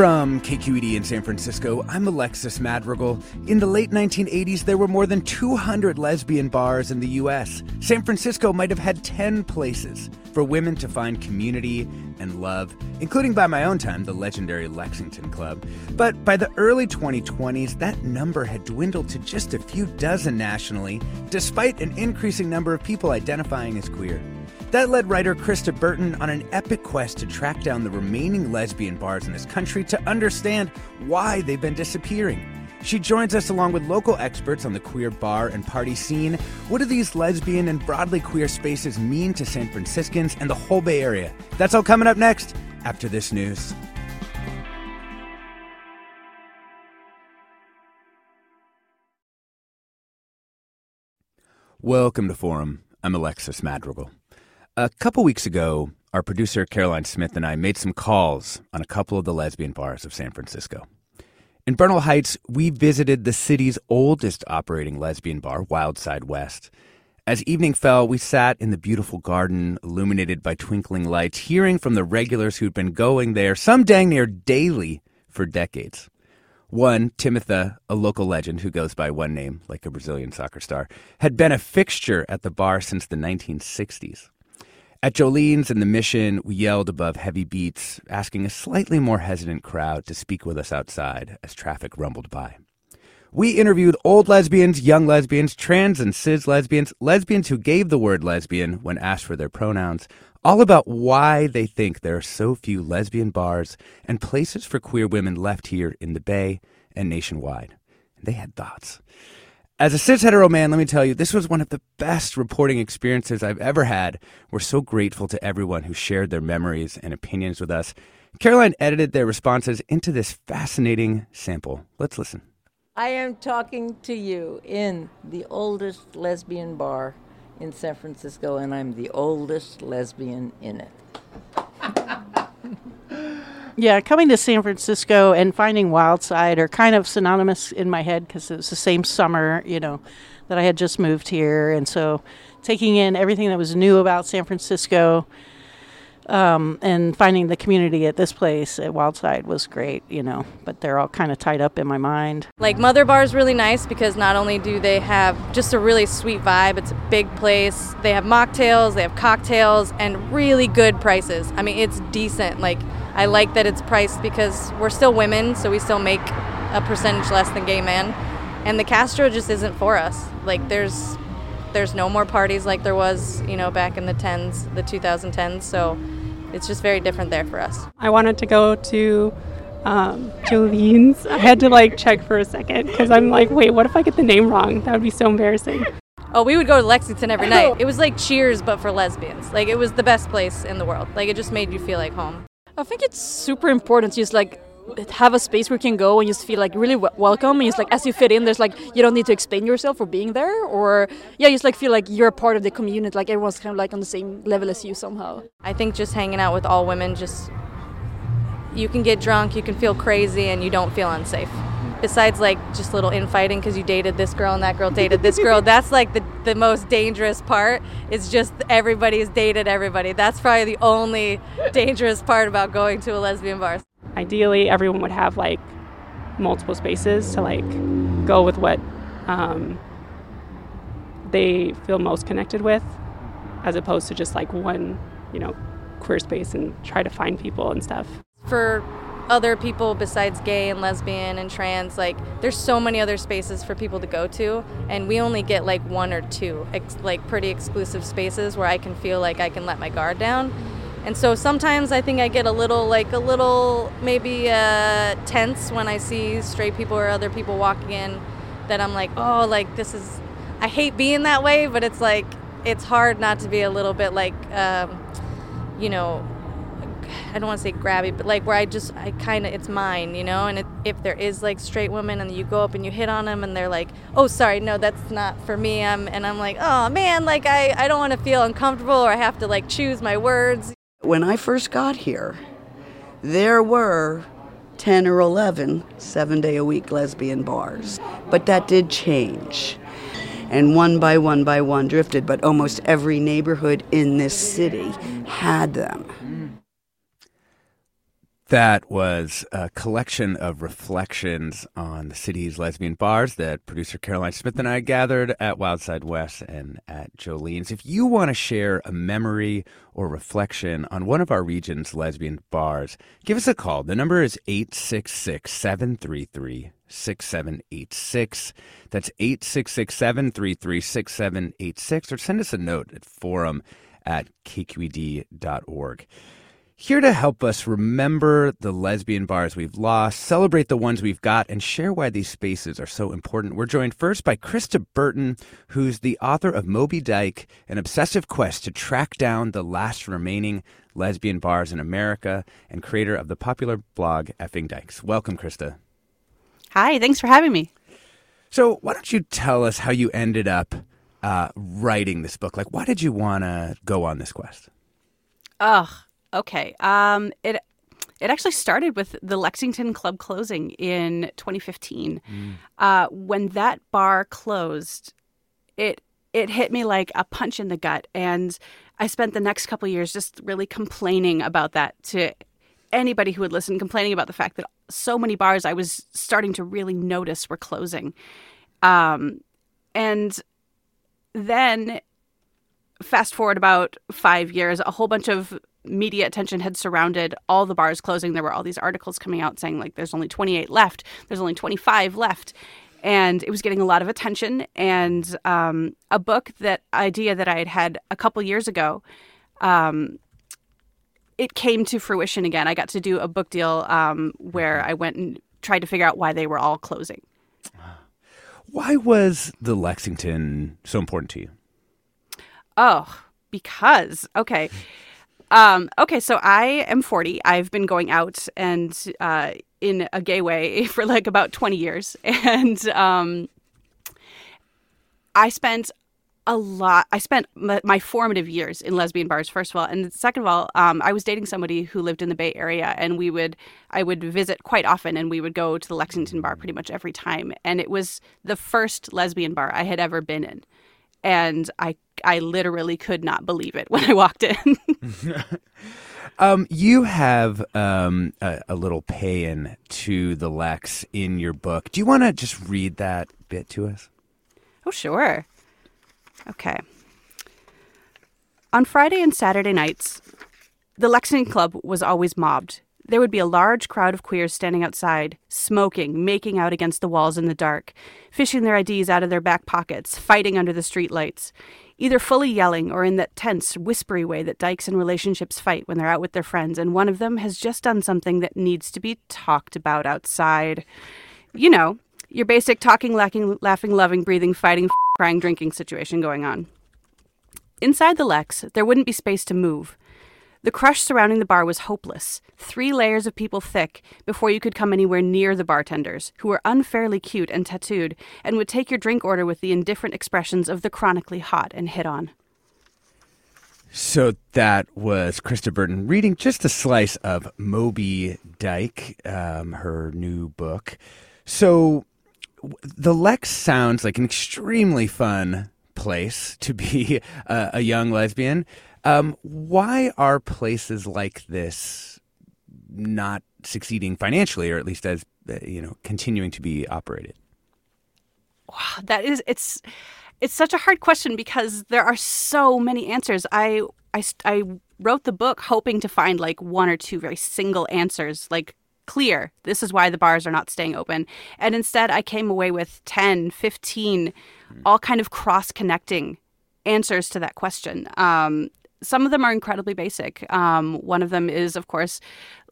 From KQED in San Francisco, I'm Alexis Madrigal. In the late 1980s, there were more than 200 lesbian bars in the U.S. San Francisco might have had 10 places for women to find community and love, including by my own time, the legendary Lexington Club. But by the early 2020s, that number had dwindled to just a few dozen nationally, despite an increasing number of people identifying as queer. That led writer Krista Burton on an epic quest to track down the remaining lesbian bars in this country to understand why they've been disappearing. She joins us along with local experts on the queer bar and party scene. What do these lesbian and broadly queer spaces mean to San Franciscans and the whole Bay Area? That's all coming up next after this news. Welcome to Forum. I'm Alexis Madrigal. A couple weeks ago, our producer Caroline Smith and I made some calls on a couple of the lesbian bars of San Francisco. In Bernal Heights, we visited the city's oldest operating lesbian bar, Wild Side West. As evening fell, we sat in the beautiful garden, illuminated by twinkling lights, hearing from the regulars who'd been going there, some dang near daily, for decades. One, Timothy, a local legend who goes by one name, like a Brazilian soccer star, had been a fixture at the bar since the 1960s. At Jolene's and the Mission, we yelled above heavy beats, asking a slightly more hesitant crowd to speak with us outside as traffic rumbled by. We interviewed old lesbians, young lesbians, trans and cis lesbians, lesbians who gave the word lesbian when asked for their pronouns, all about why they think there are so few lesbian bars and places for queer women left here in the Bay and nationwide. They had thoughts. As a cis hetero man, let me tell you, this was one of the best reporting experiences I've ever had. We're so grateful to everyone who shared their memories and opinions with us. Caroline edited their responses into this fascinating sample. Let's listen. I am talking to you in the oldest lesbian bar in San Francisco, and I'm the oldest lesbian in it. Yeah, coming to San Francisco and finding Wild Side are kind of synonymous in my head because it was the same summer, you know, that I had just moved here. And so taking in everything that was new about San Francisco um, and finding the community at this place at Wild Side was great, you know, but they're all kind of tied up in my mind. Like Mother Bar is really nice because not only do they have just a really sweet vibe, it's a big place. They have mocktails, they have cocktails, and really good prices. I mean, it's decent. Like, I like that it's priced because we're still women, so we still make a percentage less than gay men. And the Castro just isn't for us. Like, there's there's no more parties like there was, you know, back in the 10s, the 2010s. So it's just very different there for us. I wanted to go to um, Jolene's. I had to like check for a second because I'm like, wait, what if I get the name wrong? That would be so embarrassing. Oh, we would go to Lexington every night. It was like Cheers, but for lesbians. Like it was the best place in the world. Like it just made you feel like home. I think it's super important to just like have a space where you can go and just feel like really w- welcome and just like as you fit in there's like you don't need to explain yourself for being there or yeah you just like feel like you're a part of the community like everyone's kind of like on the same level as you somehow I think just hanging out with all women just you can get drunk, you can feel crazy and you don't feel unsafe. Besides like just little infighting because you dated this girl and that girl dated this girl, that's like the, the most dangerous part. It's just everybody's dated everybody. That's probably the only dangerous part about going to a lesbian bar. Ideally, everyone would have like multiple spaces to like go with what um, they feel most connected with, as opposed to just like one, you know, queer space and try to find people and stuff. For other people besides gay and lesbian and trans, like there's so many other spaces for people to go to, and we only get like one or two, ex- like pretty exclusive spaces where I can feel like I can let my guard down. And so sometimes I think I get a little, like a little maybe uh, tense when I see straight people or other people walking in. That I'm like, oh, like this is. I hate being that way, but it's like it's hard not to be a little bit like, um, you know, I don't want to say grabby, but like where I just I kind of it's mine, you know. And it, if there is like straight women and you go up and you hit on them and they're like, oh sorry, no, that's not for me. I'm and I'm like, oh man, like I I don't want to feel uncomfortable or I have to like choose my words. When I first got here, there were 10 or 11 seven day a week lesbian bars. But that did change. And one by one by one drifted, but almost every neighborhood in this city had them. That was a collection of reflections on the city's lesbian bars that producer Caroline Smith and I gathered at Wild Side West and at Jolene's. If you want to share a memory or reflection on one of our region's lesbian bars, give us a call. The number is 866 733 6786. That's 866 733 6786. Or send us a note at forum at kqed.org. Here to help us remember the lesbian bars we've lost, celebrate the ones we've got, and share why these spaces are so important. We're joined first by Krista Burton, who's the author of Moby Dyke, an obsessive quest to track down the last remaining lesbian bars in America, and creator of the popular blog Effing Dykes. Welcome, Krista. Hi, thanks for having me. So, why don't you tell us how you ended up uh, writing this book? Like, why did you want to go on this quest? Ugh. Okay. Um, it it actually started with the Lexington Club closing in 2015. Mm. Uh, when that bar closed, it it hit me like a punch in the gut, and I spent the next couple years just really complaining about that to anybody who would listen, complaining about the fact that so many bars I was starting to really notice were closing. Um, and then fast forward about five years, a whole bunch of media attention had surrounded all the bars closing. There were all these articles coming out saying, like, there's only 28 left, there's only 25 left. And it was getting a lot of attention. And um, a book that idea that I had had a couple years ago, um, it came to fruition again. I got to do a book deal um, where I went and tried to figure out why they were all closing. Why was the Lexington so important to you? Oh, because, okay. Um, okay, so I am 40. I've been going out and uh, in a gay way for like about 20 years. And um, I spent a lot. I spent my formative years in lesbian bars, first of all. And second of all, um, I was dating somebody who lived in the Bay Area, and we would, I would visit quite often, and we would go to the Lexington bar pretty much every time. And it was the first lesbian bar I had ever been in and I I literally could not believe it when I walked in. um, you have um, a, a, little pay-in to the Lex in your book. Do you want to just read that bit to us? Oh, sure. Okay. On Friday and Saturday nights, the Lexington Club was always mobbed. There would be a large crowd of queers standing outside, smoking, making out against the walls in the dark, fishing their IDs out of their back pockets, fighting under the streetlights, either fully yelling or in that tense, whispery way that dykes in relationships fight when they're out with their friends, and one of them has just done something that needs to be talked about outside. You know, your basic talking, lacking, laughing, loving, breathing, fighting, crying, drinking situation going on. Inside the Lex, there wouldn't be space to move. The crush surrounding the bar was hopeless, three layers of people thick before you could come anywhere near the bartenders, who were unfairly cute and tattooed, and would take your drink order with the indifferent expressions of the chronically hot and hit on. So that was Krista Burton reading just a slice of Moby Dyke, um, her new book. So the Lex sounds like an extremely fun place to be a, a young lesbian. Um, why are places like this not succeeding financially, or at least as uh, you know, continuing to be operated? Wow, that is it's it's such a hard question because there are so many answers. I I I wrote the book hoping to find like one or two very single answers, like clear. This is why the bars are not staying open. And instead, I came away with 10, 15, all kind of cross connecting answers to that question. Um, some of them are incredibly basic. Um, one of them is, of course,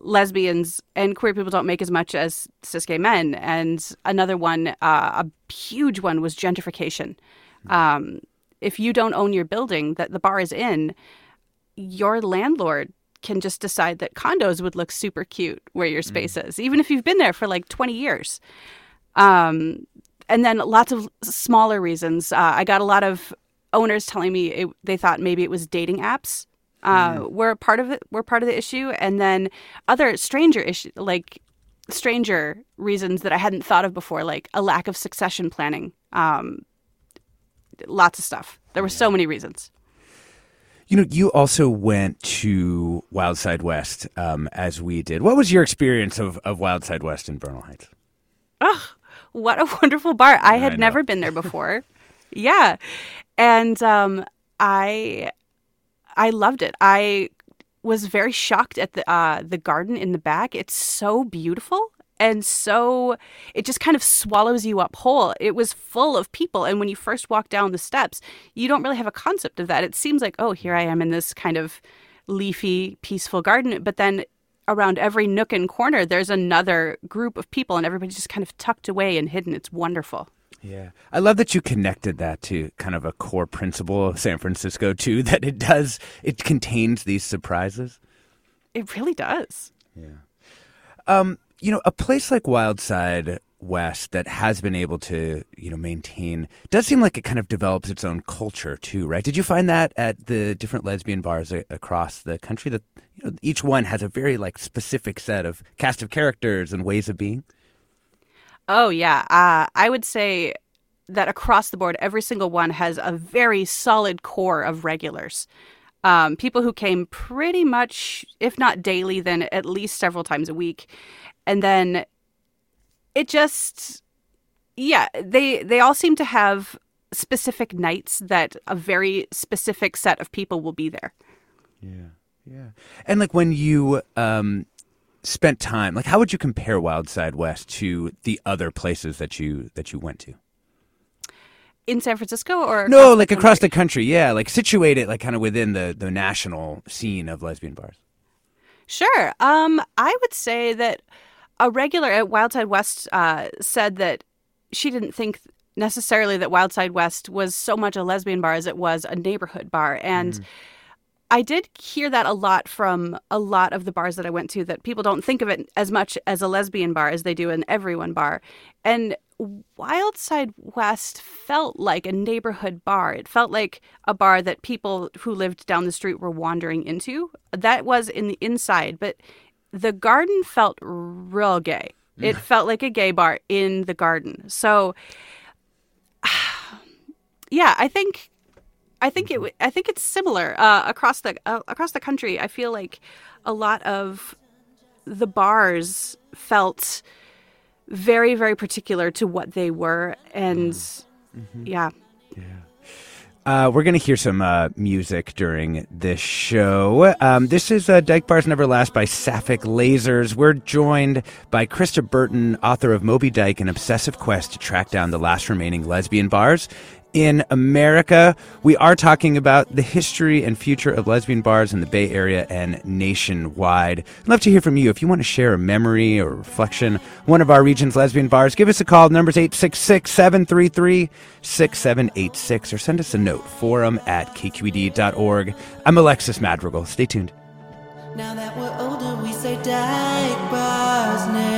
lesbians and queer people don't make as much as cis gay men. And another one, uh, a huge one, was gentrification. Um, if you don't own your building that the bar is in, your landlord can just decide that condos would look super cute where your space mm. is, even if you've been there for like 20 years. Um, and then lots of smaller reasons. Uh, I got a lot of owners telling me it, they thought maybe it was dating apps uh, mm. were part of it, were part of the issue, and then other stranger issue like stranger reasons that I hadn't thought of before, like a lack of succession planning. Um, lots of stuff. There were so many reasons. You know, you also went to Wild Side West um, as we did. What was your experience of, of Wild Side West in Bernal Heights? Oh, what a wonderful bar! I had I never been there before. yeah, and um, I I loved it. I was very shocked at the uh, the garden in the back. It's so beautiful and so it just kind of swallows you up whole. It was full of people, and when you first walk down the steps, you don't really have a concept of that. It seems like, oh, here I am in this kind of leafy, peaceful garden, but then around every nook and corner, there's another group of people, and everybody's just kind of tucked away and hidden. It's wonderful. Yeah. I love that you connected that to kind of a core principle of San Francisco too that it does it contains these surprises. It really does. Yeah. Um you know, a place like Wild Side West that has been able to, you know, maintain does seem like it kind of develops its own culture too, right? Did you find that at the different lesbian bars a- across the country that you know, each one has a very like specific set of cast of characters and ways of being? Oh yeah, uh, I would say that across the board, every single one has a very solid core of regulars. Um, people who came pretty much, if not daily, then at least several times a week. And then it just yeah they they all seem to have specific nights that a very specific set of people will be there. Yeah. Yeah. And like when you um spent time like how would you compare Wild Side west to the other places that you that you went to in San Francisco or no, like across the country. Yeah, like situated like kind of within the the national scene of lesbian bars. Sure. Um, I would say that a regular at Wild Side West uh, said that she didn't think necessarily that Wild Side West was so much a lesbian bar as it was a neighborhood bar. And mm. I did hear that a lot from a lot of the bars that I went to that people don't think of it as much as a lesbian bar as they do an everyone bar. And Wild Side West felt like a neighborhood bar. It felt like a bar that people who lived down the street were wandering into. That was in the inside, but the garden felt real gay. It mm. felt like a gay bar in the garden. So, yeah, I think, I think it, I think it's similar uh, across the uh, across the country. I feel like a lot of the bars felt very, very particular to what they were, and mm-hmm. yeah, yeah. Uh, we're going to hear some uh, music during this show. Um, this is uh, Dyke Bars Never Last by Sapphic Lasers. We're joined by Krista Burton, author of Moby Dyke, an obsessive quest to track down the last remaining lesbian bars in America. We are talking about the history and future of lesbian bars in the Bay Area and nationwide. I'd love to hear from you. If you want to share a memory or reflection, one of our region's lesbian bars, give us a call. Number's 866 733 6786 or send us a note, forum at kqed.org. I'm Alexis Madrigal. Stay tuned. dyke bars never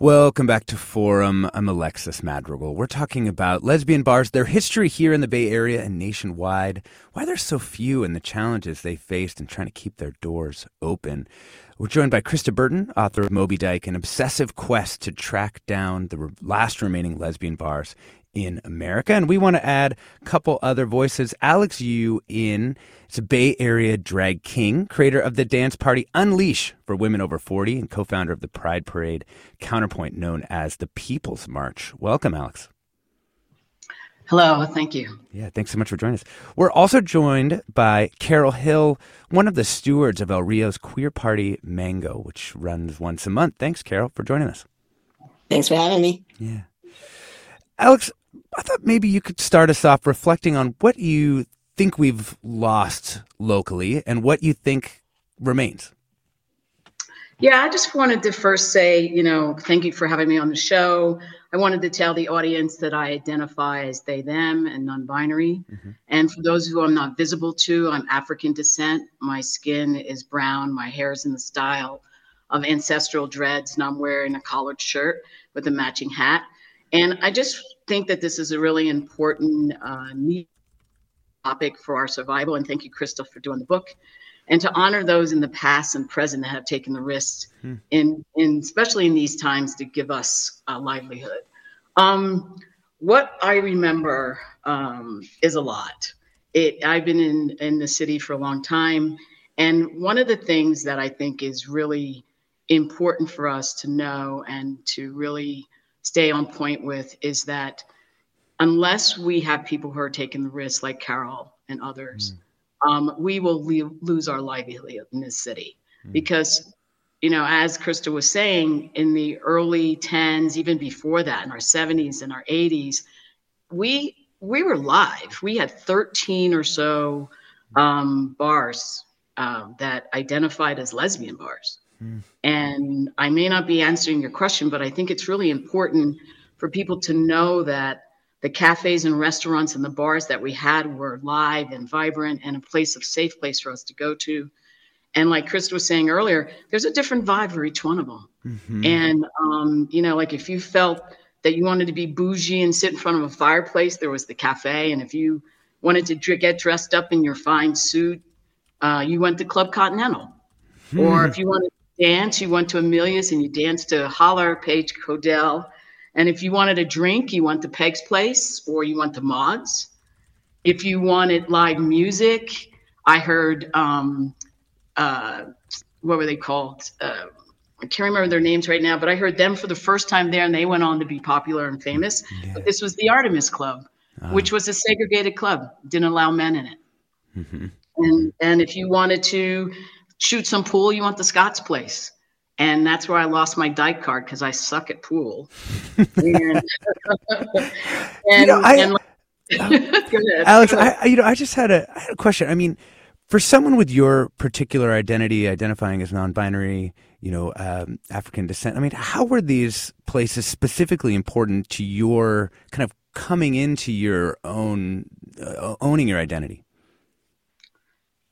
Welcome back to Forum. I'm Alexis Madrigal. We're talking about lesbian bars, their history here in the Bay Area and nationwide, why there's so few, and the challenges they faced in trying to keep their doors open. We're joined by Krista Burton, author of Moby Dyke, an obsessive quest to track down the last remaining lesbian bars in America. And we want to add a couple other voices. Alex U. Inn it's a Bay Area drag king, creator of the dance party Unleash for women over 40 and co-founder of the Pride Parade counterpoint known as the People's March. Welcome, Alex. Hello, thank you. Yeah, thanks so much for joining us. We're also joined by Carol Hill, one of the stewards of El Rio's queer party Mango, which runs once a month. Thanks, Carol, for joining us. Thanks for having me. Yeah. Alex, I thought maybe you could start us off reflecting on what you think we've lost locally and what you think remains. Yeah, I just wanted to first say, you know, thank you for having me on the show. I wanted to tell the audience that I identify as they, them, and non binary. Mm-hmm. And for those who I'm not visible to, I'm African descent. My skin is brown, my hair is in the style of ancestral dreads, and I'm wearing a collared shirt with a matching hat. And I just think that this is a really important uh, topic for our survival. And thank you, Krista, for doing the book. And to honor those in the past and present that have taken the risks, hmm. in, in especially in these times, to give us a livelihood. Um, what I remember um, is a lot. It, I've been in, in the city for a long time. And one of the things that I think is really important for us to know and to really stay on point with is that unless we have people who are taking the risk, like Carol and others, mm. um, we will le- lose our livelihood in this city. Mm. Because, you know, as Krista was saying, in the early 10s, even before that, in our 70s and our 80s, we we were live. We had 13 or so um, bars um, that identified as lesbian bars. Mm. And I may not be answering your question, but I think it's really important for people to know that the cafes and restaurants and the bars that we had were live and vibrant and a place of safe place for us to go to. And like Krista was saying earlier, there's a different vibe for each one of them. Mm-hmm. And, um, you know, like if you felt that you wanted to be bougie and sit in front of a fireplace, there was the cafe. And if you wanted to get dressed up in your fine suit, uh, you went to Club Continental. Hmm. Or if you wanted dance, you went to Amelia's and you danced to Holler, Page Hodel. And if you wanted a drink, you went to Peg's Place or you went to Maud's. If you wanted live music, I heard, um, uh, what were they called? Uh, I can't remember their names right now, but I heard them for the first time there and they went on to be popular and famous. Yeah. But this was the Artemis Club, uh which was a segregated club, didn't allow men in it. Mm-hmm. And, and if you wanted to shoot some pool, you want the Scott's place. And that's where I lost my dyke card because I suck at pool. and, and, you know, I, and, Alex, I, you know, I just had a, I had a question. I mean, for someone with your particular identity, identifying as non-binary, you know, um, African descent, I mean, how were these places specifically important to your kind of coming into your own, uh, owning your identity?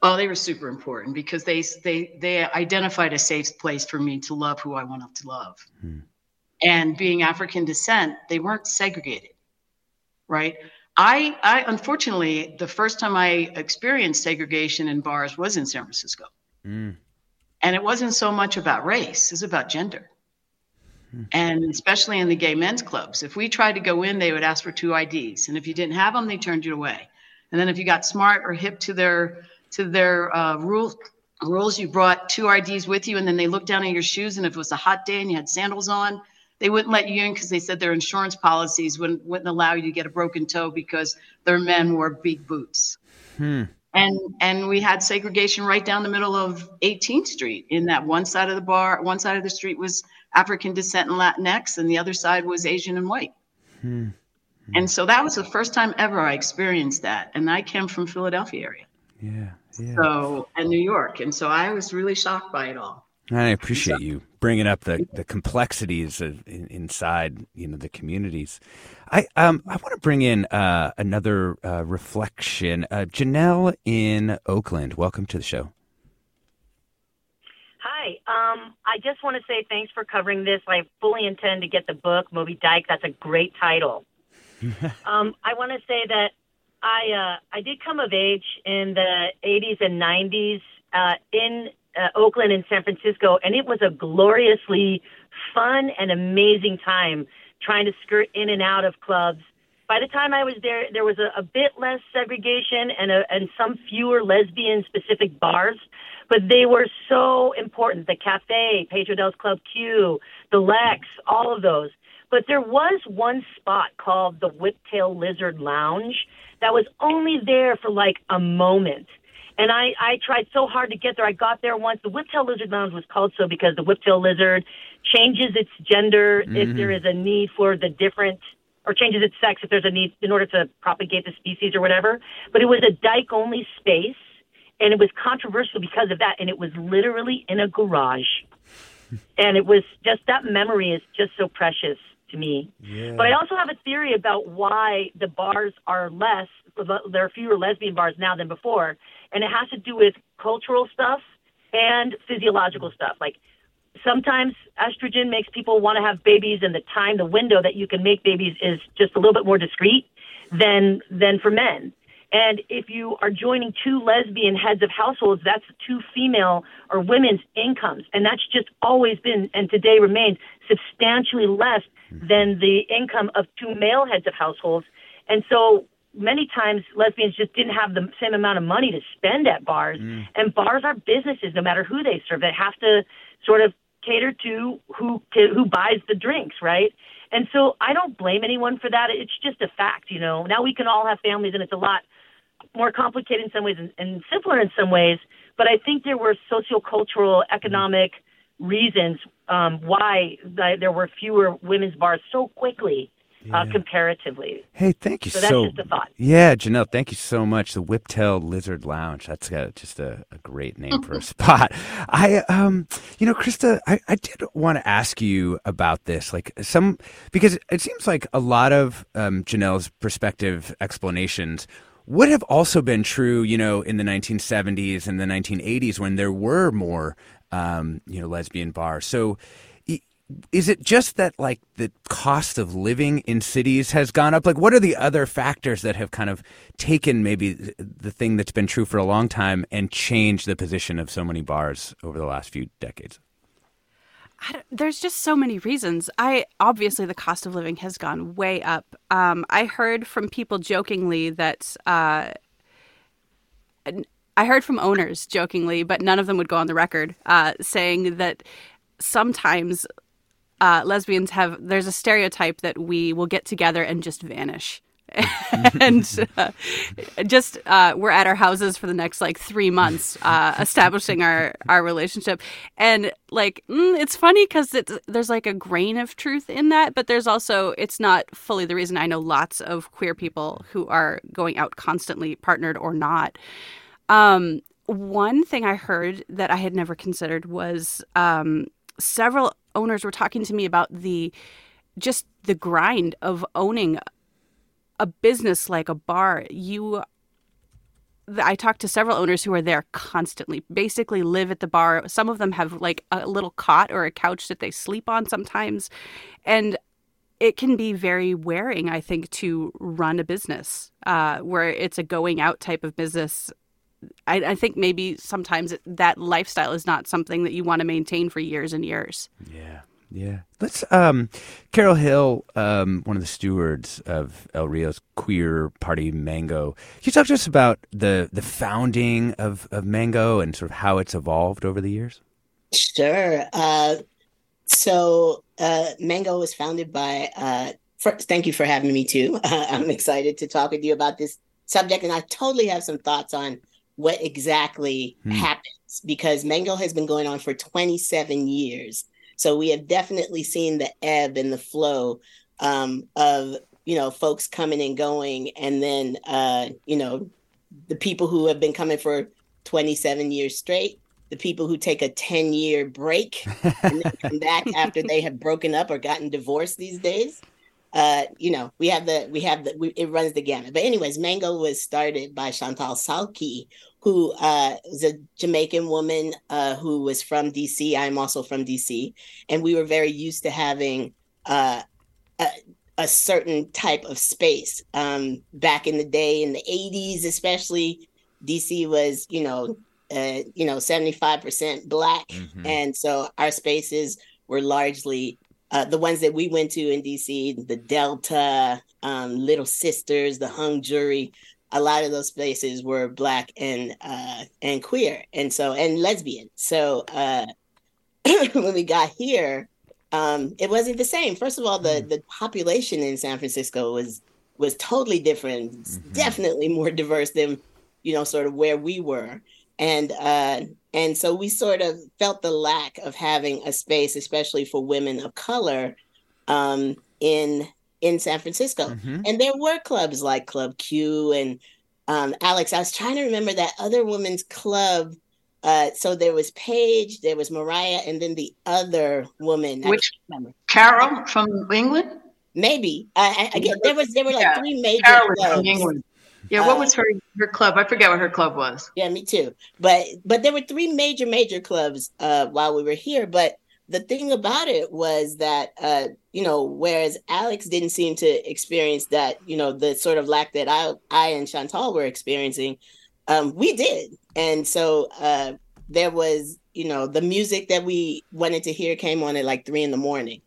Oh, they were super important because they they they identified a safe place for me to love who I wanted to love. Hmm. And being African descent, they weren't segregated, right? I, I unfortunately, the first time I experienced segregation in bars was in San Francisco. Mm. And it wasn't so much about race, it's about gender. And especially in the gay men's clubs, if we tried to go in, they would ask for two IDs, and if you didn't have them, they turned you away. And then if you got smart or hip to their to their uh, rules, rules, you brought two IDs with you, and then they looked down at your shoes, and if it was a hot day and you had sandals on, they wouldn't let you in because they said their insurance policies wouldn't wouldn't allow you to get a broken toe because their men wore big boots. Hmm. And and we had segregation right down the middle of 18th Street. In that one side of the bar, one side of the street was African descent and Latinx, and the other side was Asian and white. Hmm. And so that was the first time ever I experienced that. And I came from Philadelphia area, Yeah. Yeah. so and New York, and so I was really shocked by it all. And I appreciate you bringing up the, the complexities of in, inside you know the communities. I um I want to bring in uh, another uh, reflection. Uh, Janelle in Oakland, welcome to the show. Hi. Um, I just want to say thanks for covering this. I fully intend to get the book, Moby Dyke. That's a great title. um, I want to say that I uh, I did come of age in the 80s and 90s uh, in uh, Oakland and San Francisco, and it was a gloriously fun and amazing time trying to skirt in and out of clubs. By the time I was there, there was a, a bit less segregation and a, and some fewer lesbian specific bars, but they were so important. The Cafe, Page Hodel's Club Q, the Lex, all of those. But there was one spot called the Whiptail Lizard Lounge that was only there for like a moment. And I, I tried so hard to get there. I got there once. The Whiptail Lizard Lounge was called so because the Whiptail Lizard changes its gender if Mhm. there is a need for the different, or changes its sex if there's a need in order to propagate the species or whatever. But it was a dyke only space, and it was controversial because of that. And it was literally in a garage. and it was just that memory is just so precious to me. Yeah. But I also have a theory about why the bars are less, there are fewer lesbian bars now than before. And it has to do with cultural stuff and physiological stuff. Like sometimes estrogen makes people want to have babies, and the time, the window that you can make babies is just a little bit more discreet than than for men. And if you are joining two lesbian heads of households, that's two female or women's incomes. And that's just always been and today remains substantially less than the income of two male heads of households. And so many times lesbians just didn't have the same amount of money to spend at bars. Mm. And bars are businesses, no matter who they serve. They have to sort of cater to who who buys the drinks, right? And so I don't blame anyone for that. It's just a fact, you know. Now we can all have families, and it's a lot more complicated in some ways and, and simpler in some ways. But I think there were sociocultural, economic reasons um, why th- there were fewer women's bars so quickly, uh, comparatively. Hey, thank you So so. that's just a thought. Yeah, Janelle, thank you so much. The Whiptail Lizard Lounge. That's got just a, a great name for a spot. I, um, you know, Krista, I, I did want to ask you about this, like some, because it seems like a lot of um, Janelle's perspective explanations would have also been true, you know, in the 1970s and the 1980s when there were more, um, you know, lesbian bar. So, is it just that like the cost of living in cities has gone up? Like, what are the other factors that have kind of taken maybe the thing that's been true for a long time and changed the position of so many bars over the last few decades? There's just so many reasons. I obviously the cost of living has gone way up. Um, I heard from people jokingly that uh, I heard from owners jokingly, but none of them would go on the record uh, saying that sometimes uh, lesbians have. There's a stereotype that we will get together and just vanish. and uh, just uh, we're at our houses for the next like three months, uh, establishing our our relationship. And like, mm, it's funny because there's like a grain of truth in that, but there's also it's not fully the reason. I know lots of queer people who are going out constantly, partnered or not. Um, one thing I heard that I had never considered was um, several owners were talking to me about the just the grind of owning a business like a bar, you I talked to several owners who are there constantly, basically live at the bar. Some of them have like a little cot or a couch that they sleep on sometimes. And it can be very wearing, I think, to run a business uh, where it's a going out type of business. I, I think maybe sometimes that lifestyle is not something that you want to maintain for years and years. Yeah. Yeah. Let's um Carol Hill, um, one of the stewards of El Rio's queer party Mango. Can you talk to us about the the founding of, of Mango and sort of how it's evolved over the years? Sure. Uh, so uh, Mango was founded by. Uh, first, thank you for having me too. I'm excited to talk with you about this subject, and I totally have some thoughts on what exactly Hmm. happens because Mango has been going on for 27 years. So we have definitely seen the ebb and the flow um, of you know folks coming and going, and then uh, you know the people who have been coming for 27 years straight, the people who take a 10 year break and then come back after they have broken up or gotten divorced these days. Uh, you know, we have the we have the we, it runs the gamut. But anyways, Mango was started by Chantal Salki, who uh, is a Jamaican woman uh, who was from DC. I'm also from DC, and we were very used to having uh, a, a certain type of space. Um, back in the day, in the 80s, especially, DC was you know uh, you know 75% black, and so our spaces were largely uh, the ones that we went to in DC, the Delta, um, Little Sisters, the Hung Jury. A lot of those places were black and uh, and queer, and so and lesbian. So uh, when we got here, um, it wasn't the same. First of all, the the population in San Francisco was was totally different. It's Definitely more diverse than you know, sort of where we were, and uh, and so we sort of felt the lack of having a space, especially for women of color, um, in in San Francisco. And there were clubs like Club Q and um, Alex. I was trying to remember that other women's club. Uh, so there was Paige, there was Mariah, and then the other woman. Which can't. Carol from England? Maybe. I, I, again, there was there were like Yeah, three major Carol clubs. from England. Yeah, what Uh, was her her club? I forget what her club was. Yeah, me too. But but there were three major major clubs uh, while we were here. But the thing about it was that uh, you know, whereas Alex didn't seem to experience that, you know, the sort of lack that I I and Chantal were experiencing, um, we did. And so uh, there was, you know, the music that we wanted to hear came on at like three in the morning,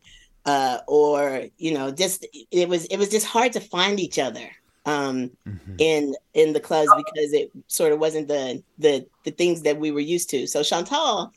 uh, or you know, just it was it was just hard to find each other um in in the clubs because it sort of wasn't the the the things that we were used to so chantal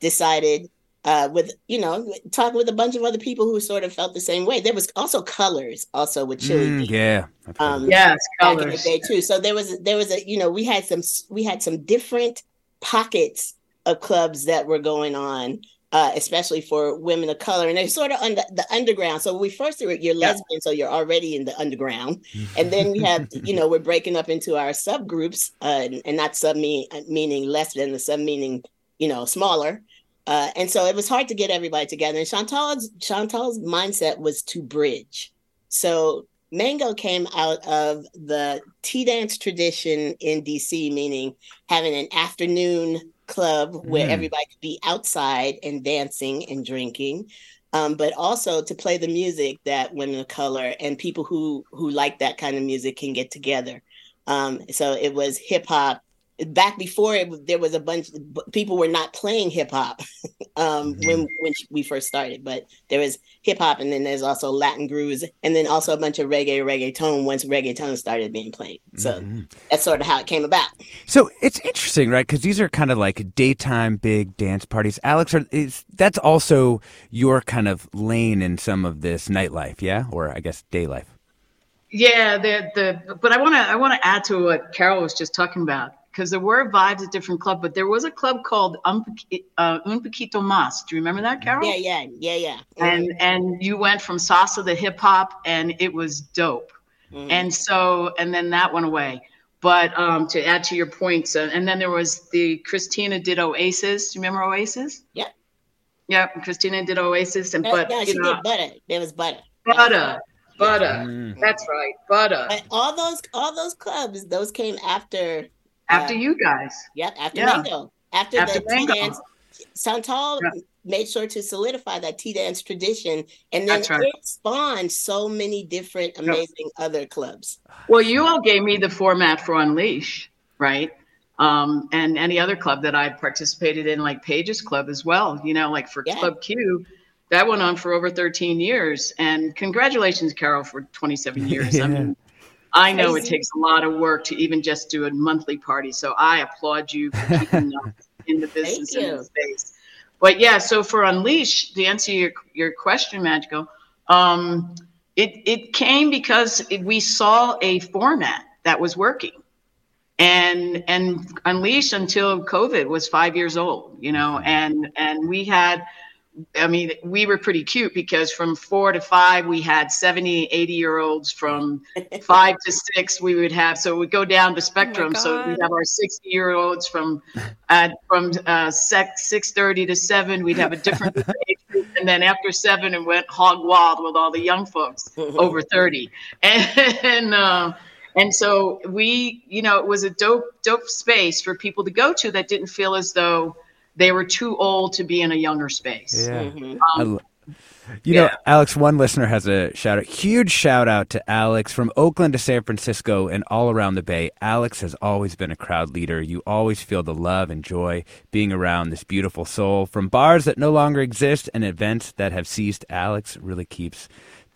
decided uh with you know talking with a bunch of other people who sort of felt the same way there was also colors also with chili Mm, yeah. um Yes, back in the Colours. day too so there was there was a you know we had some we had some different pockets of clubs that were going on uh, especially for women of color, and they're sort of on the, the underground. So we first you're lesbian, so you're already in the underground, and then we have, you know, we're breaking up into our subgroups, uh, and, and not sub mean, meaning less than the sub meaning, you know, smaller. Uh, and so it was hard to get everybody together. And Chantal's Chantal's mindset was to bridge. So Mango came out of the tea dance tradition in DC, meaning having an afternoon club where Mm. everybody could be outside and dancing and drinking, um, but also to play the music that women of color and people who who like that kind of music can get together. Um, so it was hip hop. Back before it, there was a bunch. People were not playing hip hop um, when when we first started, but there was hip hop, and then there's also Latin grooves, and then also a bunch of reggae, reggaeton once reggaeton started being played. So that's sort of how it came about. So it's interesting, right? Because these are kind of like daytime big dance parties. Alex, are, is that's also your kind of lane in some of this nightlife, yeah, or I guess day life. Yeah, the the but I want to I want to add to what Carol was just talking about because there were vibes at different clubs, but there was a club called Un, Poqui- uh, Un Poquito Mas. Do you remember that, Carol? Yeah, yeah, yeah, yeah. And and you went from salsa to hip hop, and it was dope. Mhm. And so and then that went away. But um, to add to your points, uh, and then there was the Christina did Oasis. Do you remember Oasis? Yeah. Yeah, Christina did Oasis, and No, but no, you she know, did butter. There was butter. butter, butter. Mm. That's right, butter. But all those all those clubs, those came after After uh, you guys. Yep, after Yeah. Mango. After, After the tea Mango. dance. Chantal made sure to solidify that tea dance tradition, and then right. it spawned so many different amazing other clubs. Well, you all gave me the format for Unleash, right? Um, and any other club that I participated in, like Page's Club as well. You know, like for Club Q, that went on for over 13 years. And congratulations, Carol, for 27 years. I mean, I know it takes a lot of work to even just do a monthly party. So I applaud you for keeping up in the business in the space. But yeah, so for Unleash, to answer your, your question, Madrigal, um, it, it came because it, we saw a format that was working. And and Unleash until COVID was five years old, you know, and and we had I mean, we were pretty cute because from four to five, we had 70, 80 year olds. From five to six, we would have, so we'd go down the spectrum. so we'd have our 60 year olds from uh, from uh, six, 6.30 to seven, we'd have a different age group. And then after seven, it went hog wild with all the young folks over 30. And, uh, and so we, you know, it was a dope, dope space for people to go to that didn't feel as though they were too old to be in a younger space. Yeah. Um, I lo- you know, Alex, one listener has a shout out. Huge shout out to Alex from Oakland to San Francisco and all around the Bay. Alex has always been a crowd leader. You always feel the love and joy being around this beautiful soul. From bars that no longer exist and events that have ceased, Alex really keeps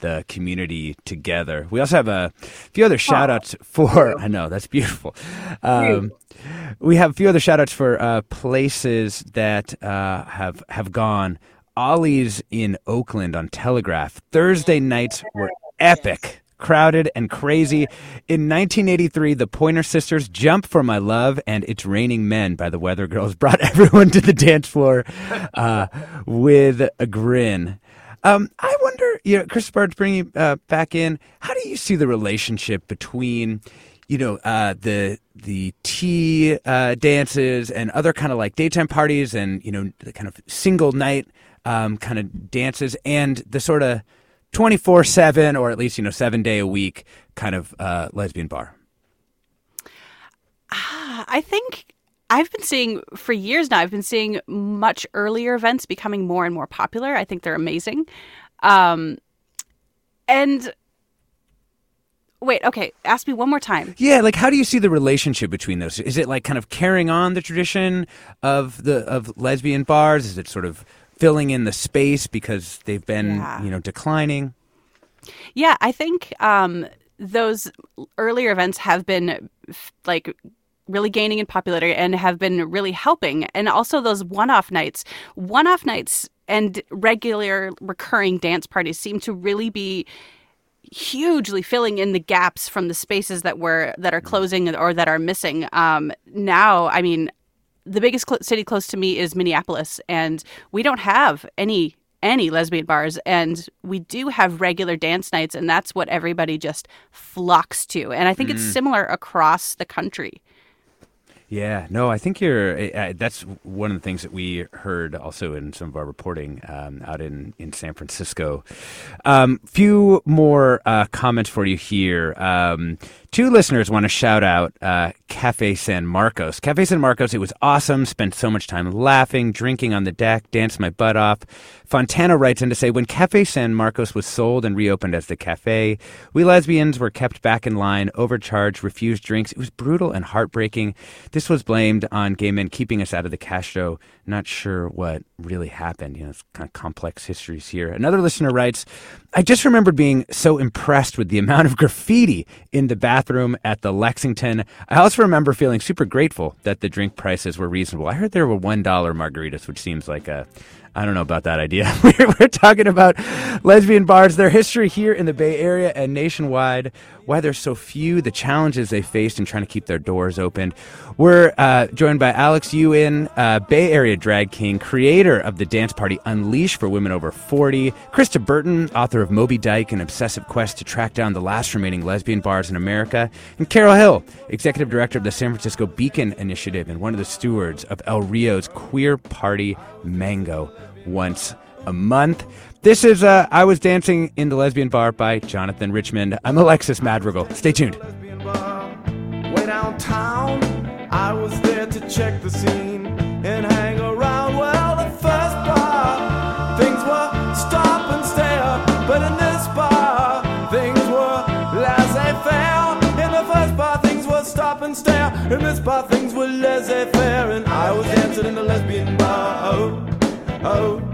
the community together. We also have a few other shout outs for, I know, that's beautiful. Um, we have a few other shout outs for uh, places that uh, have have gone. Ollie's in Oakland on Telegraph. Thursday nights were epic, crowded, and crazy. In 1983, the Pointer Sisters' Jump for My Love and It's Raining Men by the Weather Girls brought everyone to the dance floor uh, with a grin. Um, I wonder, you know, Chris Bard's bringing you uh, back in. How do you see the relationship between, you know, uh, the the tea uh, dances and other kind of like daytime parties and you know the kind of single night um, kind of dances and the sort of twenty four seven or at least you know seven day a week kind of uh, lesbian bar. Ah, I think I've been seeing for years now. I've been seeing much earlier events becoming more and more popular. I think they're amazing. Um, and wait, okay, ask me one more time. Yeah, like how do you see the relationship between those? Is it like kind of carrying on the tradition of the of lesbian bars? Is it sort of filling in the space because they've been Yeah. you know declining? Yeah, I think um, those earlier events have been f- like really gaining in popularity and have been really helping. And also those one-off nights, one-off nights and regular recurring dance parties seem to really be hugely filling in the gaps from the spaces that were that are closing or that are missing. Um, now, I mean, the biggest cl- city close to me is Minneapolis, and we don't have any any lesbian bars, and we do have regular dance nights, and that's what everybody just flocks to. And I think it's Mm. similar across the country. Yeah, no, I think you're. Uh, that's one of the things that we heard also in some of our reporting um, out in, in San Francisco. Um, few more uh, comments for you here. Um, two listeners want to shout out uh, Cafe San Marcos. Cafe San Marcos, it was awesome. Spent so much time laughing, drinking on the deck, danced my butt off. Fontana writes in to say, when Cafe San Marcos was sold and reopened as the cafe, we lesbians were kept back in line, overcharged, refused drinks. It was brutal and heartbreaking. This was blamed on gay men keeping us out of the cash show. Not sure what really happened. You know, it's kind of complex histories here. Another listener writes, I just remembered being so impressed with the amount of graffiti in the bathroom at the Lexington. I also remember feeling super grateful that the drink prices were reasonable. I heard there were $1 margaritas, which seems like a I don't know about that idea. We're talking about lesbian bars, their history here in the Bay Area and nationwide, why there's so few, the challenges they faced in trying to keep their doors open. We're uh, joined by Alex U. Inn, uh, Bay Area drag king, creator of the dance party Unleash for women over 40, Krista Burton, author of Moby Dyke, an obsessive quest to track down the last remaining lesbian bars in America, and Carol Hill, executive director of the San Francisco Beacon Initiative and one of the stewards of El Rio's queer party Mango once a month. This is uh, I Was Dancing in the Lesbian Bar by Jonathan Richman. I'm Alexis Madrigal. Stay tuned. Way downtown, I was there to check the scene and hang around. Well, the first bar But in this bar, things were laissez-faire. In the first bar, things were stop and stare. In this bar, things were laissez-faire. And I was dancing in the lesbian bar. Oh, oh.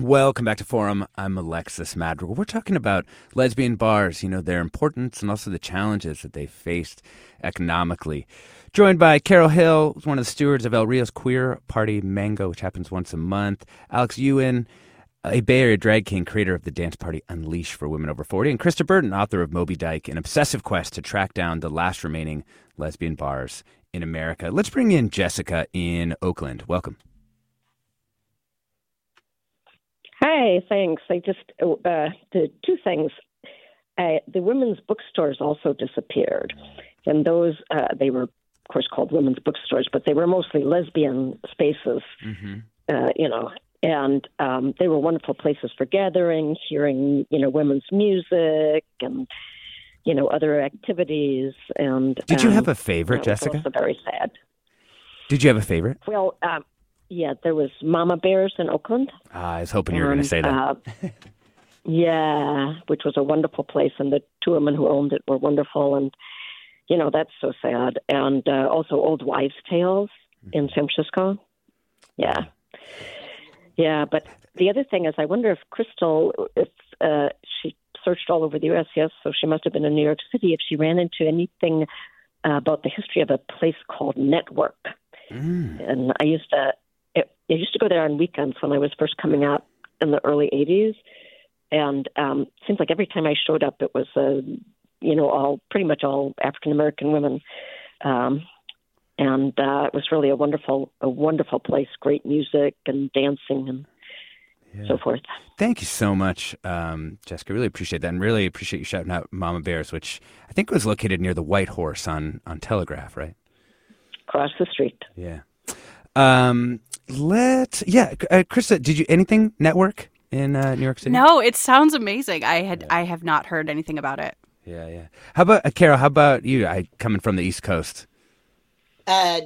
Welcome back to Forum. I'm Alexis Madrigal. We're talking about lesbian bars, you know, their importance and also the challenges that they faced economically. Joined by Carol Hill, one of the stewards of El Rio's queer party Mango, which happens once a month. Alex U. Inn, a Bay Area drag king, creator of the dance party Unleash for Women Over 40, and Krista Burton, author of Moby Dyke, an obsessive quest to track down the last remaining lesbian bars in America. Let's bring in Jessica in Oakland. Welcome. Hi, thanks. I just uh, the two things. Uh, the women's bookstores also disappeared, and those uh, they were, of course, called women's bookstores, but they were mostly lesbian spaces. Mm-hmm. Uh, you know, and um, they were wonderful places for gathering, hearing you know women's music, and you know other activities. And Did you um, have a favorite, you Jessica? Also very sad. Did you have a favorite? Well, um, yeah, there was Mama Bears in Oakland. Ah, I was hoping you were going to say that. uh, yeah, which was a wonderful place, and the two women who owned it were wonderful, and you know that's so sad. And uh, also Old Wives' Tales in San Francisco. Yeah, yeah. But the other thing is, I wonder if Crystal, if uh, she searched all over the U.S. Yes, so she must have been in New York City. If she ran into anything uh, about the history of a place called Network, and I used to it, I used to go there on weekends when I was first coming out in the early '80s, and um, seems like every time I showed up, it was uh, you know all pretty much all African American women, um, and uh, it was really a wonderful a wonderful place, great music and dancing and so forth. Thank you so much, um, Jessica. Really appreciate that, and really appreciate you shouting out Mama Bears, which I think was located near the White Horse on on Telegraph, right? Across the street. Yeah. Um, let yeah, uh, Krista, did you anything network in uh, New York City? No, it sounds amazing. I had I have not heard anything about it. Yeah, yeah. How about uh, Carol? How about you? I coming from the East Coast. Uh,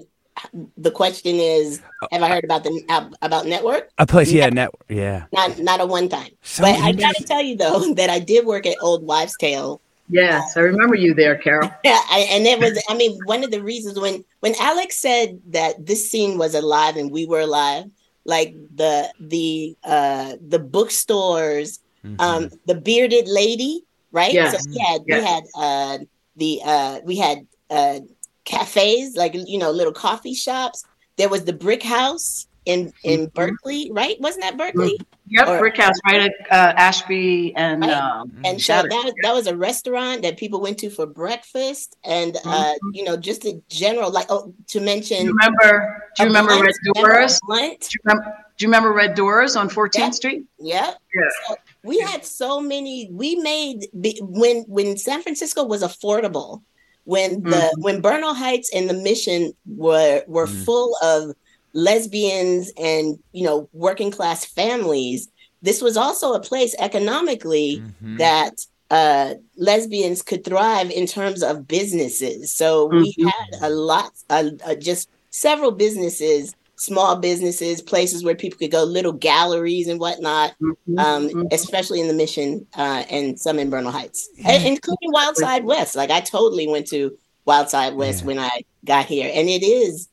the question is, have I heard about the about network? A place, yeah, network, yeah. Not not a one time. So but I gotta tell you though that I did work at Old Wives' Tale. Yes, I remember you there, Carol. Yeah, and it was. I mean, one of the reasons when when Alex said that this scene was alive and we were alive, like the the uh the bookstores, um, the bearded lady, right? Yes. So we had Yes. we had uh the uh we had uh cafes, like you know, little coffee shops. There was the brick house in in Berkeley, right? Wasn't that Berkeley? Yep, Or- Brick House, right at uh, Ashby and Right. um, and so Shattuck. that that was a restaurant that people went to for breakfast and uh Mm-hmm. you know just a general like oh to mention Do you remember? Do you remember Red Doors? Do you remember, do you remember Red Doors on 14th Street? yeah Yeah. So we had so many we made when when san francisco was affordable when the Mhm. when bernal heights and the mission were were full of lesbians and you know working class families this was also a place economically that uh, lesbians could thrive in terms of businesses. So we Mhm. had a lot, uh, uh, just several businesses, small businesses, places where people could go, little galleries and whatnot, um, especially in the Mission uh, and some in Bernal Heights, and, including Wild Side West. Like I totally went to Wild Side West when I got here, and it is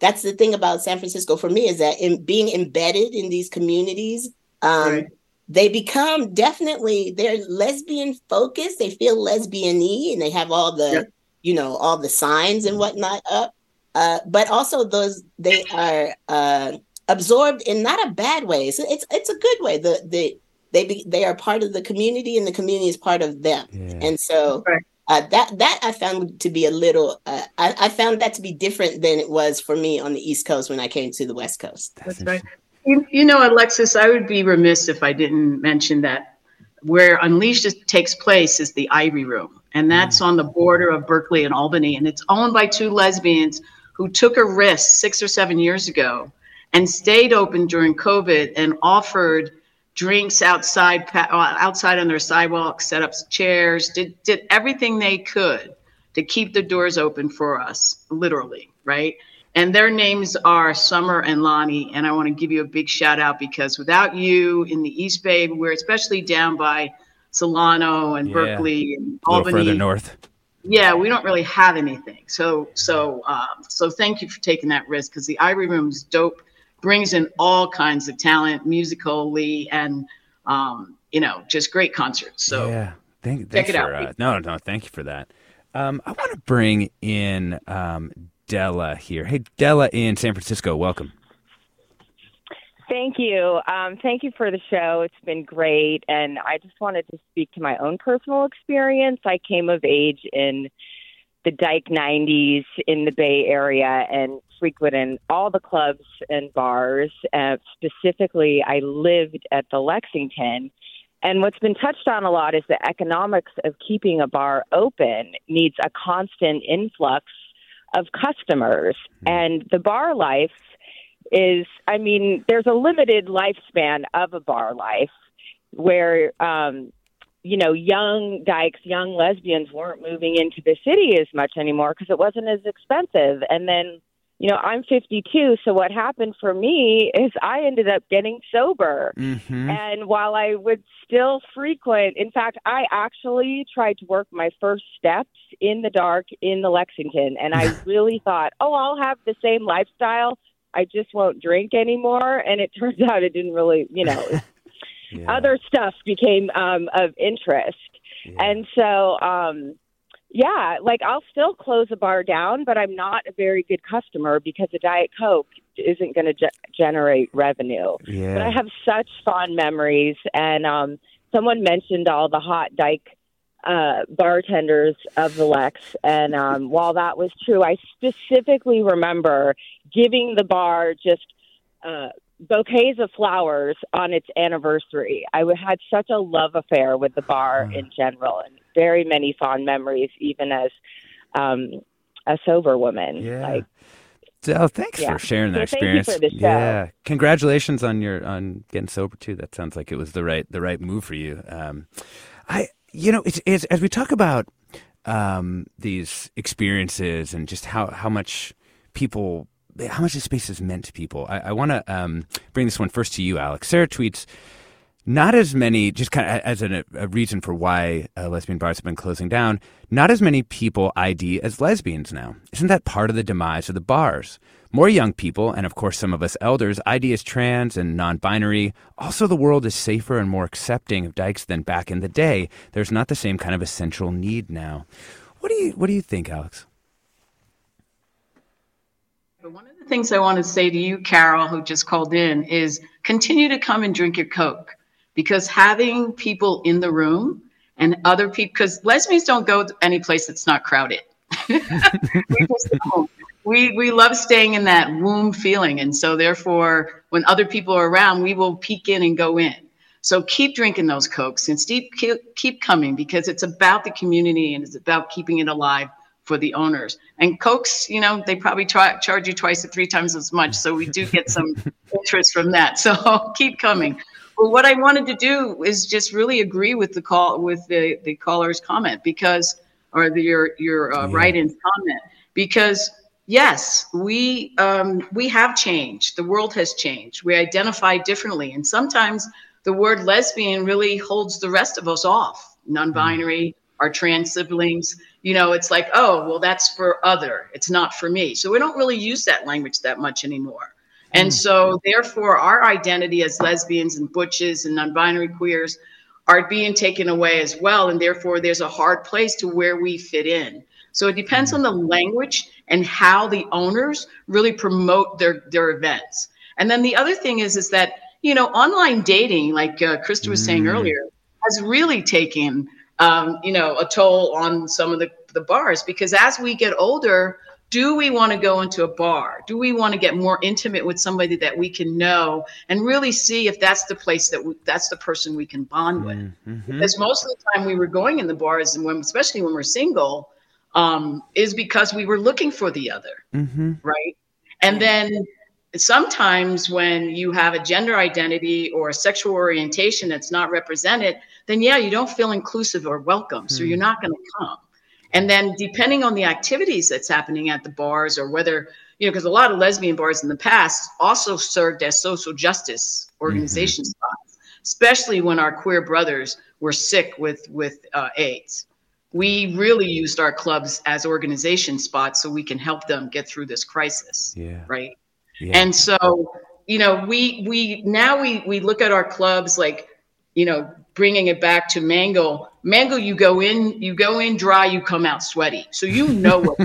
that's the thing about San Francisco for me is that in being embedded in these communities, um, Right. they become definitely they're lesbian focused. They feel lesbian-y and they have all the you know all the signs and whatnot up. Uh, but also those they are uh, absorbed in not a bad way. It's it's, it's a good way. The the they be, they are part of the community and the community is part of them. And so uh, that that I found to be a little. Uh, I, I found that to be different than it was for me on the East Coast when I came to the West Coast. That's right. You, you know, Alexis, I would be remiss if I didn't mention that where Unleashed takes place is the Ivory Room, and that's on the border of Berkeley and Albany, and it's owned by two lesbians who took a risk six or seven years ago and stayed open during COVID and offered drinks outside uh, outside on their sidewalk, set up chairs, did did everything they could to keep the doors open for us, literally, right? And their names are Summer and Lonnie. And I want to give you a big shout out because without you in the East Bay, we're especially down by Solano and Yeah. Berkeley and A little Albany. further north. Yeah, we don't really have anything. So so um, so thank you for taking that risk because the Ivory Room's dope, brings in all kinds of talent, musically and um, you know, just great concerts. So yeah, thank, check thanks it out. Uh, no, no, thank you for that. Um, I want to bring in um, Della here. Hey, Della in San Francisco, welcome. Thank you. Um, thank you for the show. It's been great. And I just wanted to speak to my own personal experience. I came of age in the Dyke 90s in the Bay Area and frequented all the clubs and bars. Uh, specifically, I lived at the Lexington. And what's been touched on a lot is the economics of keeping a bar open needs a constant influx of customers. And the bar life is, I mean, there's a limited lifespan of a bar life where, um, you know, young dykes, young lesbians weren't moving into the city as much anymore because it wasn't as expensive. And then, you know, I'm 52, so what happened for me is I ended up getting sober. Mm-hmm. And while I would still frequent, in fact, I actually tried to work my first steps in the dark in the Lexington. And I really thought, oh, I'll have the same lifestyle. I just won't drink anymore. And it turns out it didn't really, you know, other stuff became um, of interest. And so, um, yeah, like I'll still close a bar down, but I'm not a very good customer because a Diet Coke isn't going to ge- generate revenue. Yeah. But I have such fond memories. And um, someone mentioned all the hot Dyke uh, bartenders of the Lex. And um, while that was true, I specifically remember giving the bar just uh, bouquets of flowers on its anniversary. I had such a love affair with the bar in general, and very many fond memories, even as um, a sober woman. Yeah. Like, Della, thanks Yeah. for sharing that So thank you experience. for the show. Yeah, congratulations on your on getting sober too. That sounds like it was the right the right move for you. Um, I you know it's, it's as we talk about um, these experiences and just how how much people how much this space has meant to people. I, I want to um, bring this one first to you, Alex. Sarah tweets. Not as many, just kind of as an, a reason for why uh, lesbian bars have been closing down, not as many people ID as lesbians now. Isn't that part of the demise of the bars? More young people, and of course some of us elders, ID as trans and non binary. Also, the world is safer and more accepting of dykes than back in the day. There's not the same kind of essential need now. What do you What do you think, Alex? One of the things I want to say to you, Carol, who just called in, is continue to come and drink your Coke because having people in the room and other people, because lesbians don't go any place that's not crowded. we, we we love staying in that womb feeling, and so therefore, when other people are around, we will peek in and go in. So keep drinking those cokes and keep keep coming because it's about the community and it's about keeping it alive for the owners. And Cokes, you know, they probably try, charge you twice or three times as much. So we do get some interest from that. So keep coming. Well, what I wanted to do is just really agree with the call with the, the caller's comment because, or the, your your uh, write-in comment because yes, we um, we have changed. The world has changed. We identify differently, and sometimes the word lesbian really holds the rest of us off. Non-binary, our trans siblings. You know, it's like, oh, well, that's for other. It's not for me. So we don't really use that language that much anymore. And so, therefore, our identity as lesbians and butches and non binary queers are being taken away as well. And therefore, there's a hard place to where we fit in. So, it depends on the language and how the owners really promote their, their events. And then the other thing is, is that, you know, online dating, like uh, Krista was saying earlier, has really taken, um, you know, a toll on some of the, the bars because as we get older, do we want to go into a bar? Do we want to get more intimate with somebody that we can know and really see if that's the place that we, that's the person we can bond with? Mm-hmm. Because most of the time we were going in the bars, and when, especially when we're single, um, is because we were looking for the other, Mm-hmm. right? And then sometimes when you have a gender identity or a sexual orientation that's not represented, then yeah, you don't feel inclusive or welcome. So you're not going to come. And then depending on the activities that's happening at the bars or whether, you know, because a lot of lesbian bars in the past also served as social justice organization spots, especially when our queer brothers were sick with with uh, AIDS. We really used our clubs as organization spots so we can help them get through this crisis Yeah. right Yeah. and so you know we we now we we look at our clubs like you know bringing it back to mango mango you go in you go in dry you come out sweaty so you know what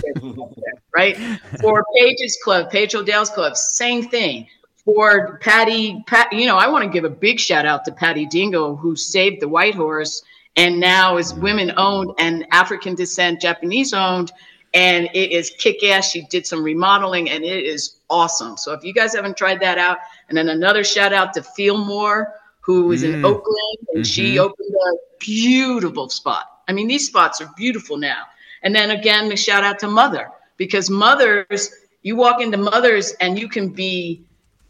right for page's club Page Hodel's club same thing for patty pat you know i want to give a big shout out to patty dingo who saved the white horse and now is women owned and african descent japanese owned and it is kick ass. She did some remodeling and it is awesome. So if you guys haven't tried that out, and then another shout out to Fieldmore, who is in Mm. Oakland, and she Mhm. opened a beautiful spot. I mean, these spots are beautiful now. And then again, a shout out to Mother, because Mothers, you walk into Mothers and you can be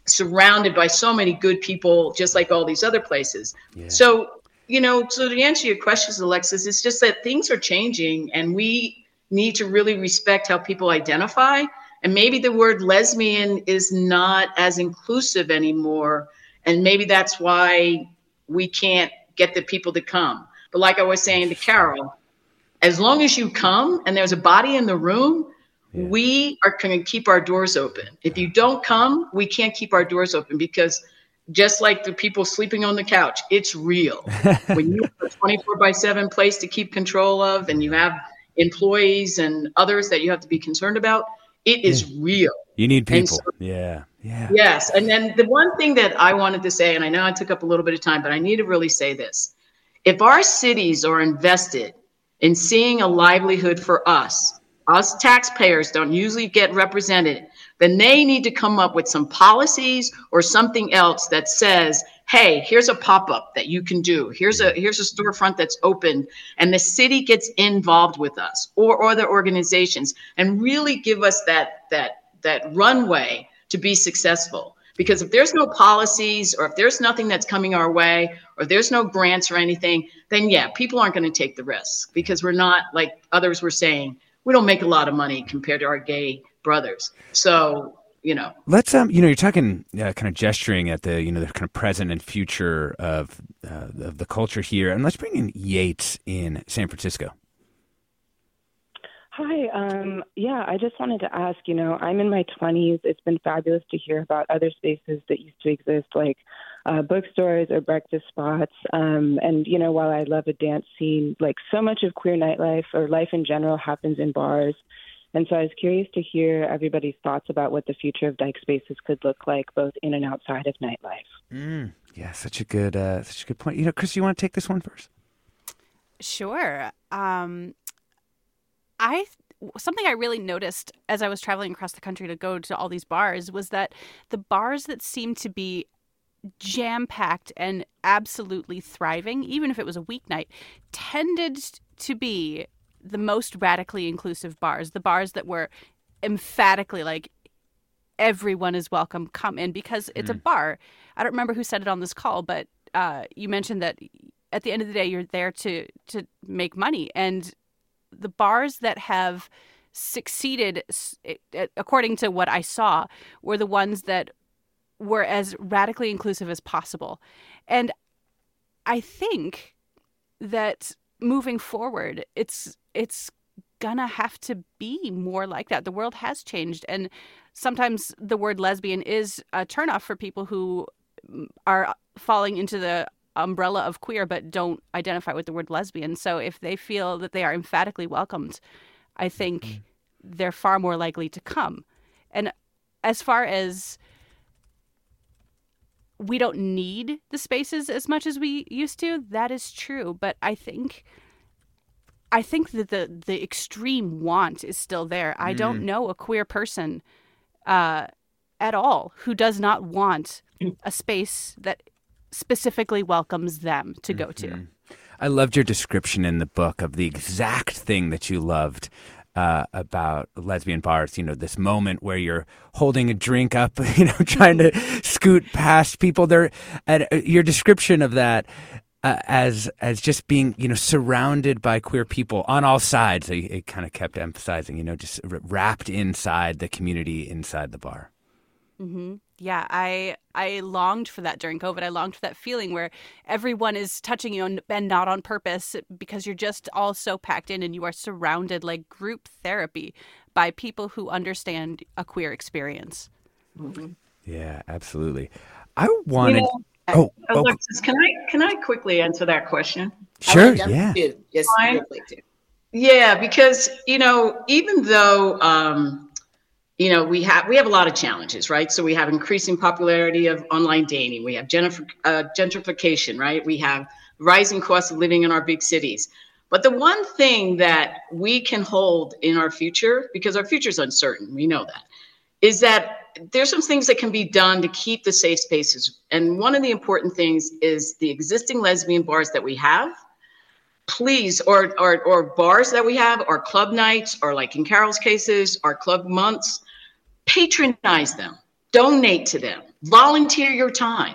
surrounded by so many good people, just like all these other places. So, you know, so to answer your questions, Alexis, it's just that things are changing and we need to really respect how people identify. And maybe the word lesbian is not as inclusive anymore. And maybe that's why we can't get the people to come. But like I was saying to Carol, as long as you come and there's a body in the room, we are going to keep our doors open. If you don't come, we can't keep our doors open because just like the people sleeping on the couch, it's real. when you have a 24 by 7 place to keep control of and you have employees and others that you have to be concerned about, it is real. You need people. so- yeah. Yeah. Yes. And then the one thing that I wanted to say, and I know I took up a little bit of time, but I need to really say this. If our cities are invested in seeing a livelihood for us, us taxpayers don't usually get represented, then they need to come up with some policies or something else that says, hey, here's a pop-up that you can do. Here's a here's a storefront that's open and the city gets involved with us or other organizations and really give us that that that runway to be successful. Because if there's no policies or if there's nothing that's coming our way or there's no grants or anything, then yeah, people aren't going to take the risk because we're not like others were saying, we don't make a lot of money compared to our gay brothers. So, you know, Let's um, you know, you're talking uh, kind of gesturing at the you know the kind of present and future of uh, of the culture here, and let's bring in Yates in San Francisco. Hi. Um, yeah, I just wanted to ask you know, I'm in my 20s. It's been fabulous to hear about other spaces that used to exist, like uh, bookstores or breakfast spots. Um, and, you know, while I love a dance scene, like so much of queer nightlife or life in general happens in bars. And so I was curious to hear everybody's thoughts about what the future of dyke spaces could look like, both in and outside of nightlife. Mm. Yeah, such a good uh, such a good point. You know, Chris, you want to take this one first? Sure. Um, I something I really noticed as I was traveling across the country to go to all these bars was that the bars that seemed to be jam packed and absolutely thriving, even if it was a weeknight, tended to be the most radically inclusive bars. The bars that were emphatically like everyone is welcome, come in because it's a bar. I don't remember who said it on this call, but uh, you mentioned that at the end of the day, you're there to to make money, and the bars that have succeeded, according to what I saw, were the ones that were as radically inclusive as possible, and I think that moving forward, it's it's gonna have to be more like that. The world has changed, and sometimes the word lesbian is a turnoff for people who mm, are falling into the umbrella of queer but don't identify with the word lesbian. So if they feel that they are emphatically welcomed, I think mm-hmm. they're far more likely to come. And as far as we don't need the spaces as much as we used to, that is true. But I think I think that the the extreme want is still there. I don't mm. know a queer person uh, at all who does not want a space that specifically welcomes them to go to. Mm-hmm. I loved your description in the book of the exact thing that you loved uh, about lesbian bars. You know, this moment where you're holding a drink up, you know, trying to scoot past people. There, and uh, your description of that uh, as as just being you know surrounded by queer people on all sides. It, it kind of kept emphasizing you know just wrapped inside the community inside the bar. Mm-hmm. Yeah, I I longed for that during COVID. I longed for that feeling where everyone is touching you and, and not on purpose because you're just all so packed in and you are surrounded like group therapy by people who understand a queer experience. Mm-hmm. Yeah, absolutely. I wanted. You know, Oh, Alexis, can I can I quickly answer that question? Sure. yeah. Yes. Yeah, because you know, even though um, you know we have we have a lot of challenges, right? So we have increasing popularity of online dating. We have uh, gentrification, right? We have rising costs of living in our big cities. But the one thing that we can hold in our future, because our future is uncertain, we know that, is that there's some things that can be done to keep the safe spaces. And one of the important things is the existing lesbian bars that we have. Please, or, or, or bars that we have, or club nights, or like in Carol's cases, our club months, patronize them, donate to them, volunteer your time.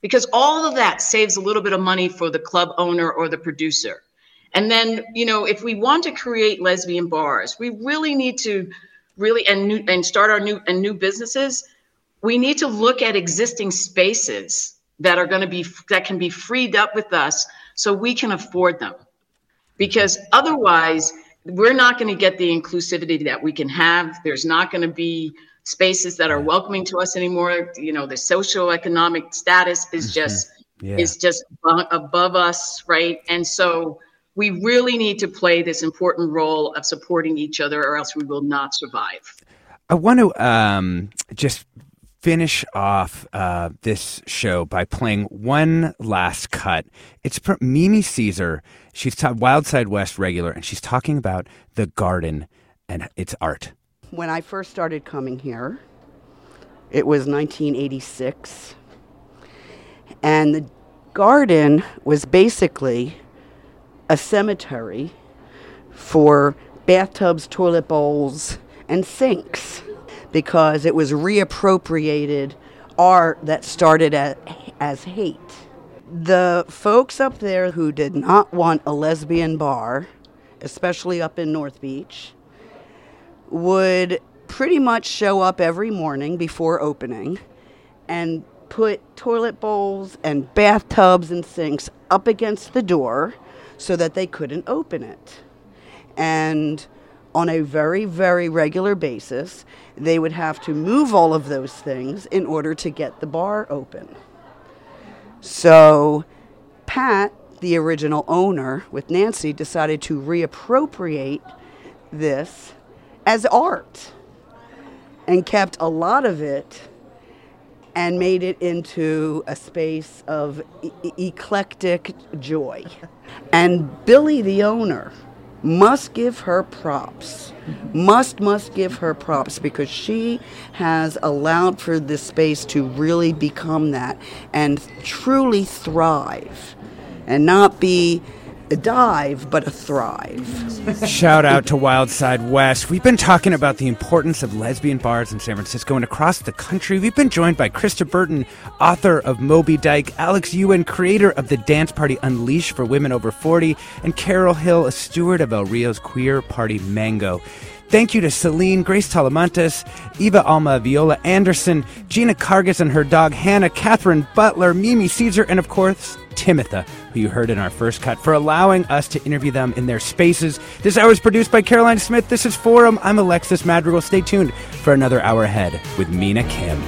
Because all of that saves a little bit of money for the club owner or the producer. And then, you know, if we want to create lesbian bars, we really need to really and new and start our new and new businesses, we need to look at existing spaces that are going to be that can be freed up with us so we can afford them. Because otherwise, we're not going to get the inclusivity that we can have. There's not going to be spaces that are welcoming to us anymore. You know, the social economic status is mm-hmm. just yeah. is just above us, right? And so we really need to play this important role of supporting each other, or else we will not survive. I want to um, just finish off uh, this show by playing one last cut. It's Mimi Caesar. She's ta- Wild Side West regular, and she's talking about the garden and its art. When I first started coming here, it was 1986, and the garden was basically a cemetery for bathtubs, toilet bowls, and sinks because it was reappropriated art that started at, as hate. The folks up there who did not want a lesbian bar, especially up in North Beach, would pretty much show up every morning before opening and put toilet bowls and bathtubs and sinks up against the door so that they couldn't open it. And on a very, very regular basis, they would have to move all of those things in order to get the bar open. So, Pat, the original owner, with Nancy, decided to reappropriate this as art and kept a lot of it and made it into a space of e- eclectic joy. And Billy, the owner, must give her props. Must, must give her props because she has allowed for this space to really become that and truly thrive and not be dive, but a thrive. Shout out to Wild Side West. We've been talking about the importance of lesbian bars in San Francisco and across the country. We've been joined by Krista Burton, author of Moby Dyke, Alex U. Inn, creator of the dance party Unleash for Women Over 40, and Carol Hill, a steward of El Rio's queer party Mango. Thank you to Celine, Grace Talamantes, Eva Alma, Viola Anderson, Gina Kargas and her dog Hannah, Catherine Butler, Mimi Caesar, and of course, Timothy, who you heard in our first cut, for allowing us to interview them in their spaces. This hour is produced by Caroline Smith. This is Forum. I'm Alexis Madrigal. Stay tuned for another hour ahead with Mina Kim.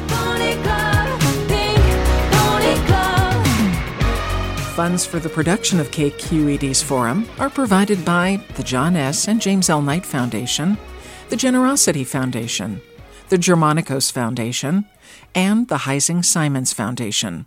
Funds for the production of KQED's Forum are provided by the John S. and James L. Knight Foundation, the Generosity Foundation, the Germanicos Foundation, and the Heising Simons Foundation.